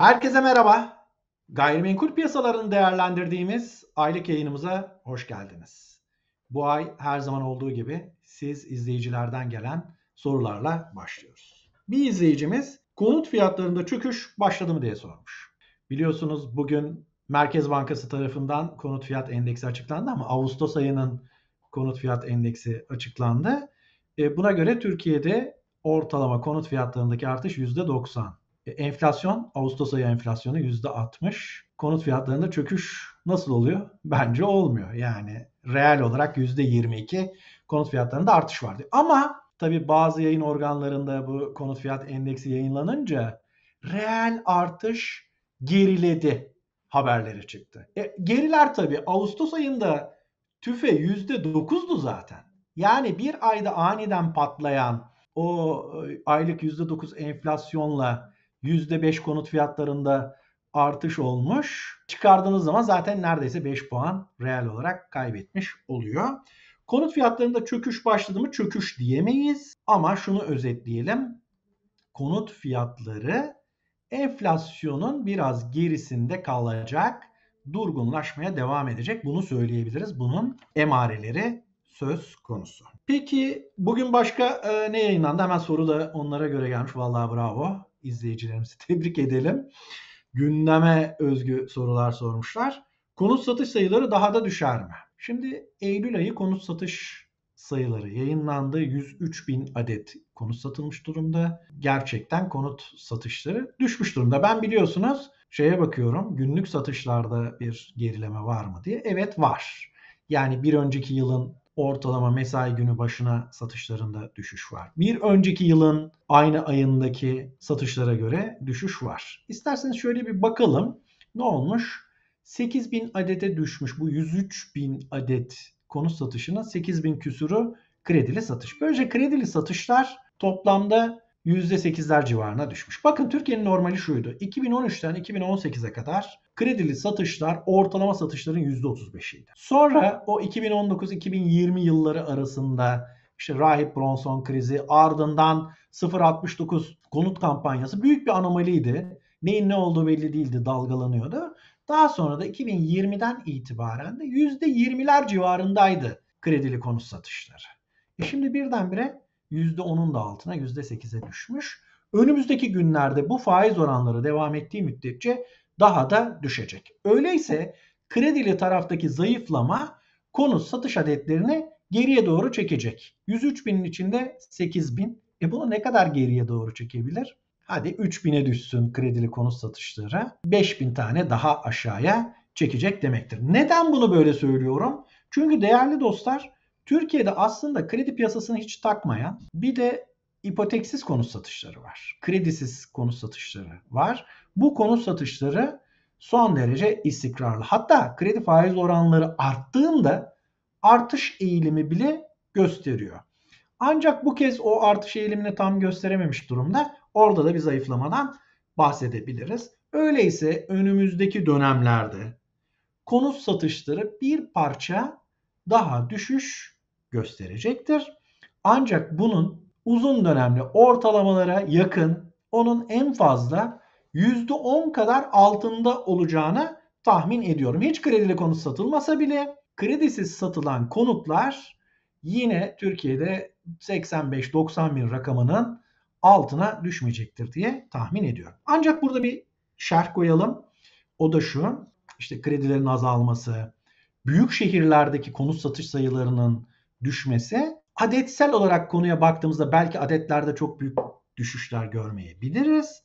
Herkese merhaba. Gayrimenkul piyasalarını değerlendirdiğimiz aylık yayınımıza hoş geldiniz. Bu ay her zaman olduğu gibi siz izleyicilerden gelen sorularla başlıyoruz. Bir izleyicimiz konut fiyatlarında çöküş başladı mı diye sormuş. Biliyorsunuz bugün Merkez Bankası tarafından konut fiyat endeksi açıklandı ama Ağustos ayının konut fiyat endeksi açıklandı. E, buna göre Türkiye'de ortalama konut fiyatlarındaki artış %90. E, enflasyon, Ağustos ayı enflasyonu %60. Konut fiyatlarında çöküş nasıl oluyor? Bence olmuyor. Yani reel olarak %22 konut fiyatlarında artış vardı. Ama tabii bazı yayın organlarında bu konut fiyat endeksi yayınlanınca reel artış geriledi haberleri çıktı. E, geriler tabii Ağustos ayında tüfe %9'du zaten. Yani bir ayda aniden patlayan o e, aylık %9 enflasyonla %5 konut fiyatlarında artış olmuş. Çıkardığınız zaman zaten neredeyse 5 puan reel olarak kaybetmiş oluyor. Konut fiyatlarında çöküş başladı mı çöküş diyemeyiz ama şunu özetleyelim. Konut fiyatları enflasyonun biraz gerisinde kalacak, durgunlaşmaya devam edecek. Bunu söyleyebiliriz. Bunun emareleri söz konusu. Peki bugün başka e, ne yayınlandı? Hemen soru da onlara göre gelmiş. Vallahi bravo izleyicilerimizi tebrik edelim. Gündeme özgü sorular sormuşlar. Konut satış sayıları daha da düşer mi? Şimdi Eylül ayı konut satış sayıları yayınlandı. 103 bin adet konut satılmış durumda. Gerçekten konut satışları düşmüş durumda. Ben biliyorsunuz şeye bakıyorum günlük satışlarda bir gerileme var mı diye. Evet var. Yani bir önceki yılın ortalama mesai günü başına satışlarında düşüş var. Bir önceki yılın aynı ayındaki satışlara göre düşüş var. İsterseniz şöyle bir bakalım. Ne olmuş? 8000 adete düşmüş bu 103 bin adet konut satışına 8000 küsuru kredili satış. Böylece kredili satışlar toplamda %8'ler civarına düşmüş. Bakın Türkiye'nin normali şuydu. 2013'ten 2018'e kadar kredili satışlar ortalama satışların %35'iydi. Sonra o 2019-2020 yılları arasında işte Rahip Bronson krizi ardından 0.69 konut kampanyası büyük bir anomaliydi. Neyin ne olduğu belli değildi, dalgalanıyordu. Daha sonra da 2020'den itibaren de %20'ler civarındaydı kredili konut satışları. E şimdi birdenbire %10'un da altına %8'e düşmüş. Önümüzdeki günlerde bu faiz oranları devam ettiği müddetçe daha da düşecek. Öyleyse kredili taraftaki zayıflama konut satış adetlerini geriye doğru çekecek. 103 binin içinde 8 bin. E bunu ne kadar geriye doğru çekebilir? Hadi 3000'e düşsün kredili konut satışları. 5000 tane daha aşağıya çekecek demektir. Neden bunu böyle söylüyorum? Çünkü değerli dostlar Türkiye'de aslında kredi piyasasını hiç takmayan bir de ipoteksiz konut satışları var. Kredisiz konut satışları var. Bu konut satışları son derece istikrarlı. Hatta kredi faiz oranları arttığında artış eğilimi bile gösteriyor. Ancak bu kez o artış eğilimini tam gösterememiş durumda. Orada da bir zayıflamadan bahsedebiliriz. Öyleyse önümüzdeki dönemlerde konut satışları bir parça daha düşüş gösterecektir. Ancak bunun uzun dönemli ortalamalara yakın onun en fazla %10 kadar altında olacağını tahmin ediyorum. Hiç kredili konut satılmasa bile kredisiz satılan konutlar yine Türkiye'de 85-90 bin rakamının altına düşmeyecektir diye tahmin ediyorum. Ancak burada bir şerh koyalım. O da şu. İşte kredilerin azalması, büyük şehirlerdeki konut satış sayılarının düşmesi adetsel olarak konuya baktığımızda belki adetlerde çok büyük düşüşler görmeyebiliriz.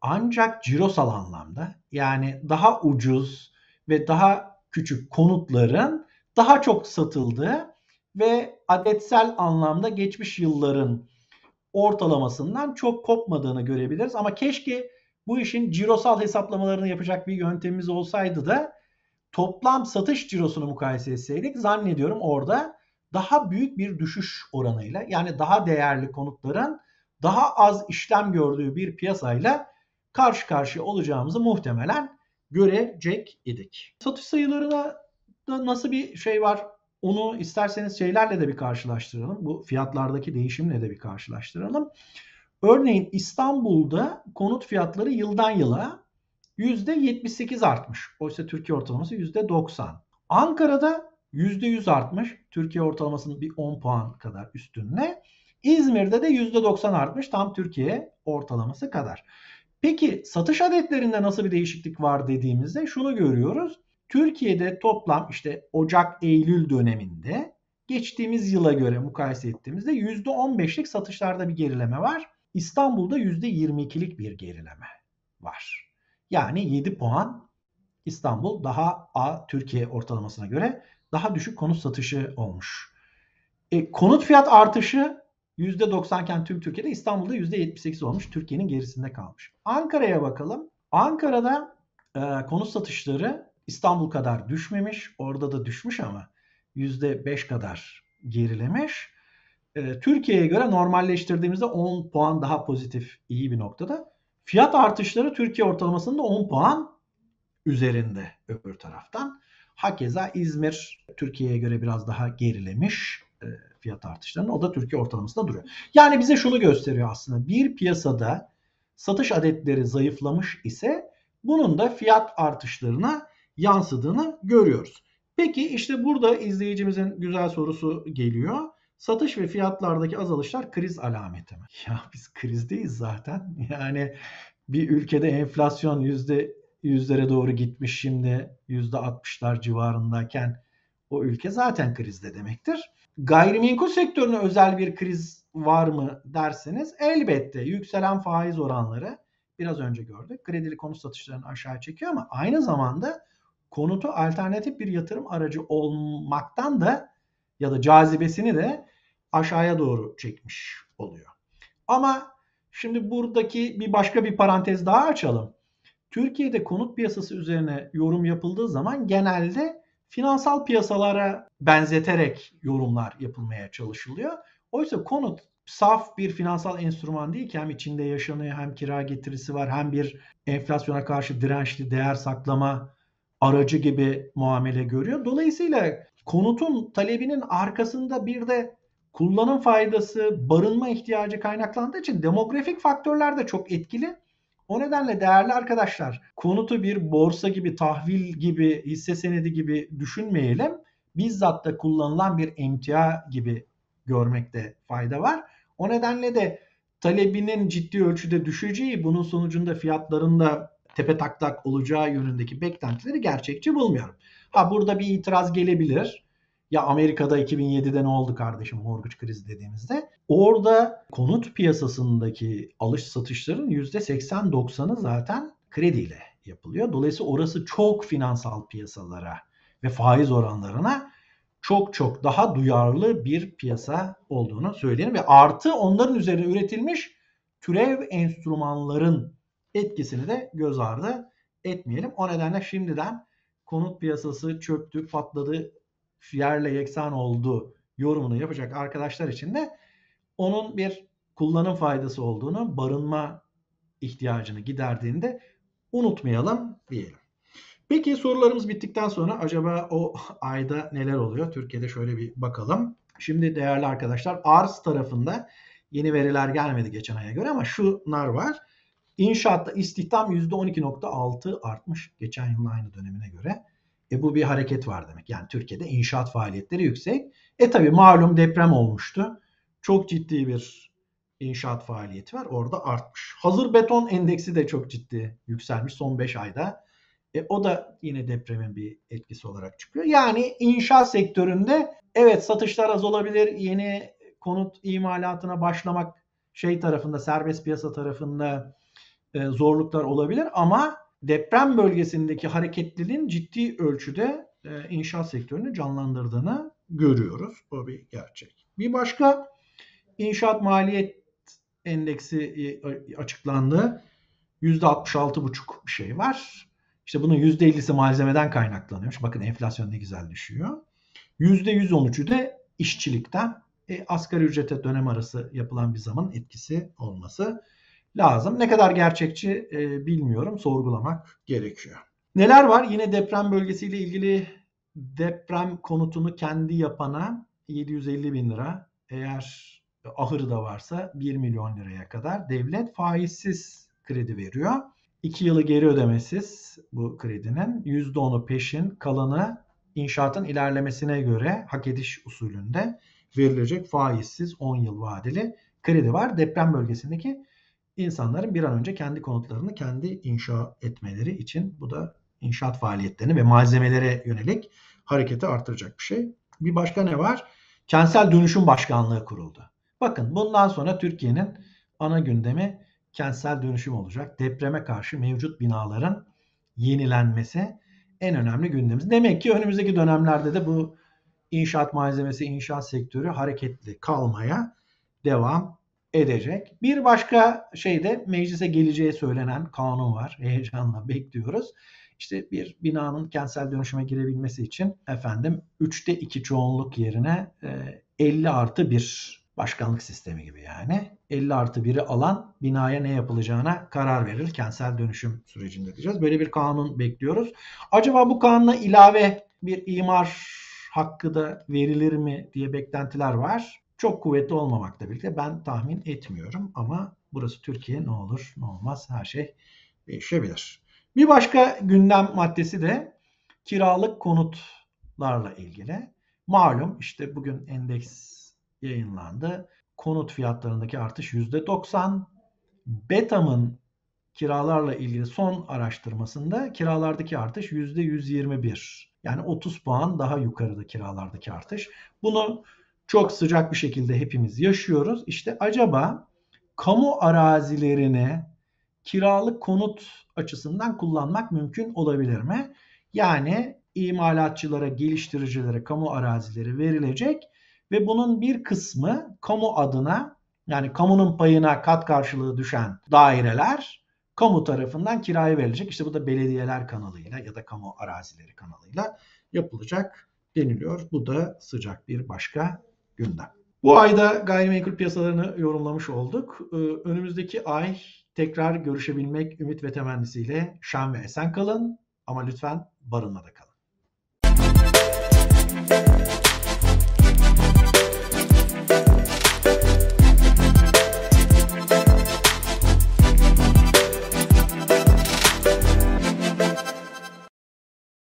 Ancak cirosal anlamda yani daha ucuz ve daha küçük konutların daha çok satıldığı ve adetsel anlamda geçmiş yılların ortalamasından çok kopmadığını görebiliriz. Ama keşke bu işin cirosal hesaplamalarını yapacak bir yöntemimiz olsaydı da toplam satış cirosunu mukayese etseydik zannediyorum orada daha büyük bir düşüş oranıyla yani daha değerli konutların daha az işlem gördüğü bir piyasayla karşı karşıya olacağımızı muhtemelen görecek idik. Satış sayılarına da nasıl bir şey var onu isterseniz şeylerle de bir karşılaştıralım. Bu fiyatlardaki değişimle de bir karşılaştıralım. Örneğin İstanbul'da konut fiyatları yıldan yıla %78 artmış. Oysa Türkiye ortalaması %90. Ankara'da %100 artmış. Türkiye ortalamasının bir 10 puan kadar üstünde. İzmir'de de %90 artmış. Tam Türkiye ortalaması kadar. Peki satış adetlerinde nasıl bir değişiklik var dediğimizde şunu görüyoruz. Türkiye'de toplam işte Ocak-Eylül döneminde geçtiğimiz yıla göre mukayese ettiğimizde %15'lik satışlarda bir gerileme var. İstanbul'da %22'lik bir gerileme var. Yani 7 puan İstanbul daha A Türkiye ortalamasına göre daha düşük konut satışı olmuş. E, konut fiyat artışı %90 iken tüm Türkiye'de İstanbul'da %78 olmuş. Türkiye'nin gerisinde kalmış. Ankara'ya bakalım. Ankara'da e, konut satışları İstanbul kadar düşmemiş. Orada da düşmüş ama %5 kadar gerilemiş. E, Türkiye'ye göre normalleştirdiğimizde 10 puan daha pozitif iyi bir noktada. Fiyat artışları Türkiye ortalamasında 10 puan üzerinde öbür taraftan. Hakeza İzmir Türkiye'ye göre biraz daha gerilemiş e, fiyat artışlarının. O da Türkiye ortalamasında duruyor. Yani bize şunu gösteriyor aslında. Bir piyasada satış adetleri zayıflamış ise bunun da fiyat artışlarına yansıdığını görüyoruz. Peki işte burada izleyicimizin güzel sorusu geliyor. Satış ve fiyatlardaki azalışlar kriz alameti mi? Ya biz krizdeyiz zaten. Yani bir ülkede enflasyon yüzde yüzlere doğru gitmiş şimdi yüzde altmışlar civarındayken o ülke zaten krizde demektir. Gayrimenkul sektörüne özel bir kriz var mı derseniz elbette yükselen faiz oranları biraz önce gördük. Kredili konut satışlarını aşağı çekiyor ama aynı zamanda konutu alternatif bir yatırım aracı olmaktan da ya da cazibesini de aşağıya doğru çekmiş oluyor. Ama şimdi buradaki bir başka bir parantez daha açalım. Türkiye'de konut piyasası üzerine yorum yapıldığı zaman genelde finansal piyasalara benzeterek yorumlar yapılmaya çalışılıyor. Oysa konut saf bir finansal enstrüman değil ki hem içinde yaşanıyor hem kira getirisi var hem bir enflasyona karşı dirençli değer saklama aracı gibi muamele görüyor. Dolayısıyla konutun talebinin arkasında bir de kullanım faydası, barınma ihtiyacı kaynaklandığı için demografik faktörler de çok etkili. O nedenle değerli arkadaşlar konutu bir borsa gibi, tahvil gibi, hisse senedi gibi düşünmeyelim. Bizzat da kullanılan bir emtia gibi görmekte fayda var. O nedenle de talebinin ciddi ölçüde düşeceği, bunun sonucunda fiyatların da tepe taklak olacağı yönündeki beklentileri gerçekçi bulmuyorum. Ha burada bir itiraz gelebilir. Ya Amerika'da 2007'de ne oldu kardeşim mortgage krizi dediğimizde? Orada konut piyasasındaki alış satışların %80-90'ı zaten krediyle yapılıyor. Dolayısıyla orası çok finansal piyasalara ve faiz oranlarına çok çok daha duyarlı bir piyasa olduğunu söyleyelim ve artı onların üzerine üretilmiş türev enstrümanların etkisini de göz ardı etmeyelim. O nedenle şimdiden konut piyasası çöktü, patladı, yerle yeksan oldu yorumunu yapacak arkadaşlar için de onun bir kullanım faydası olduğunu, barınma ihtiyacını giderdiğinde unutmayalım diyelim. Peki sorularımız bittikten sonra acaba o ayda neler oluyor? Türkiye'de şöyle bir bakalım. Şimdi değerli arkadaşlar arz tarafında yeni veriler gelmedi geçen aya göre ama şunlar var. İnşaatta istihdam %12.6 artmış geçen yılın aynı dönemine göre. E bu bir hareket var demek. Yani Türkiye'de inşaat faaliyetleri yüksek. E tabi malum deprem olmuştu. Çok ciddi bir inşaat faaliyeti var. Orada artmış. Hazır beton endeksi de çok ciddi yükselmiş son 5 ayda. E, o da yine depremin bir etkisi olarak çıkıyor. Yani inşaat sektöründe evet satışlar az olabilir. Yeni konut imalatına başlamak şey tarafında serbest piyasa tarafında e, zorluklar olabilir ama deprem bölgesindeki hareketliliğin ciddi ölçüde e, inşaat sektörünü canlandırdığını görüyoruz. Bu bir gerçek. Bir başka inşaat maliyet endeksi e, açıklandı. %66,5 bir şey var. İşte bunun %50'si malzemeden kaynaklanıyormuş. Bakın enflasyon ne güzel düşüyor. %113'ü de işçilikten e, asgari ücrete dönem arası yapılan bir zaman etkisi olması lazım. Ne kadar gerçekçi e, bilmiyorum. Sorgulamak gerekiyor. Neler var? Yine deprem bölgesiyle ilgili deprem konutunu kendi yapana 750 bin lira. Eğer ahırı da varsa 1 milyon liraya kadar devlet faizsiz kredi veriyor. 2 yılı geri ödemesiz bu kredinin. %10'u peşin, kalanı inşaatın ilerlemesine göre hak ediş usulünde verilecek faizsiz 10 yıl vadeli kredi var. Deprem bölgesindeki insanların bir an önce kendi konutlarını kendi inşa etmeleri için bu da inşaat faaliyetlerini ve malzemelere yönelik hareketi artıracak bir şey. Bir başka ne var? Kentsel Dönüşüm Başkanlığı kuruldu. Bakın bundan sonra Türkiye'nin ana gündemi kentsel dönüşüm olacak. Depreme karşı mevcut binaların yenilenmesi en önemli gündemimiz. Demek ki önümüzdeki dönemlerde de bu inşaat malzemesi, inşaat sektörü hareketli kalmaya devam edecek. Bir başka şey de meclise geleceği söylenen kanun var. Heyecanla bekliyoruz. İşte bir binanın kentsel dönüşüme girebilmesi için efendim 3'te 2 çoğunluk yerine 50 artı 1 başkanlık sistemi gibi yani. 50 artı 1'i alan binaya ne yapılacağına karar verir kentsel dönüşüm sürecinde diyeceğiz. Böyle bir kanun bekliyoruz. Acaba bu kanuna ilave bir imar hakkı da verilir mi diye beklentiler var. Çok kuvvetli olmamakla birlikte ben tahmin etmiyorum ama burası Türkiye ne olur ne olmaz her şey değişebilir. Bir başka gündem maddesi de kiralık konutlarla ilgili. Malum işte bugün endeks yayınlandı. Konut fiyatlarındaki artış %90. Betam'ın kiralarla ilgili son araştırmasında kiralardaki artış %121. Yani 30 puan daha yukarıda kiralardaki artış. Bunu çok sıcak bir şekilde hepimiz yaşıyoruz. İşte acaba kamu arazilerini kiralık konut açısından kullanmak mümkün olabilir mi? Yani imalatçılara, geliştiricilere kamu arazileri verilecek ve bunun bir kısmı kamu adına yani kamunun payına kat karşılığı düşen daireler kamu tarafından kiraya verilecek. İşte bu da belediyeler kanalıyla ya da kamu arazileri kanalıyla yapılacak deniliyor. Bu da sıcak bir başka gündem. Bu ayda gayrimenkul piyasalarını yorumlamış olduk. Ee, önümüzdeki ay tekrar görüşebilmek ümit ve temennisiyle şan ve esen kalın ama lütfen barınmada kalın.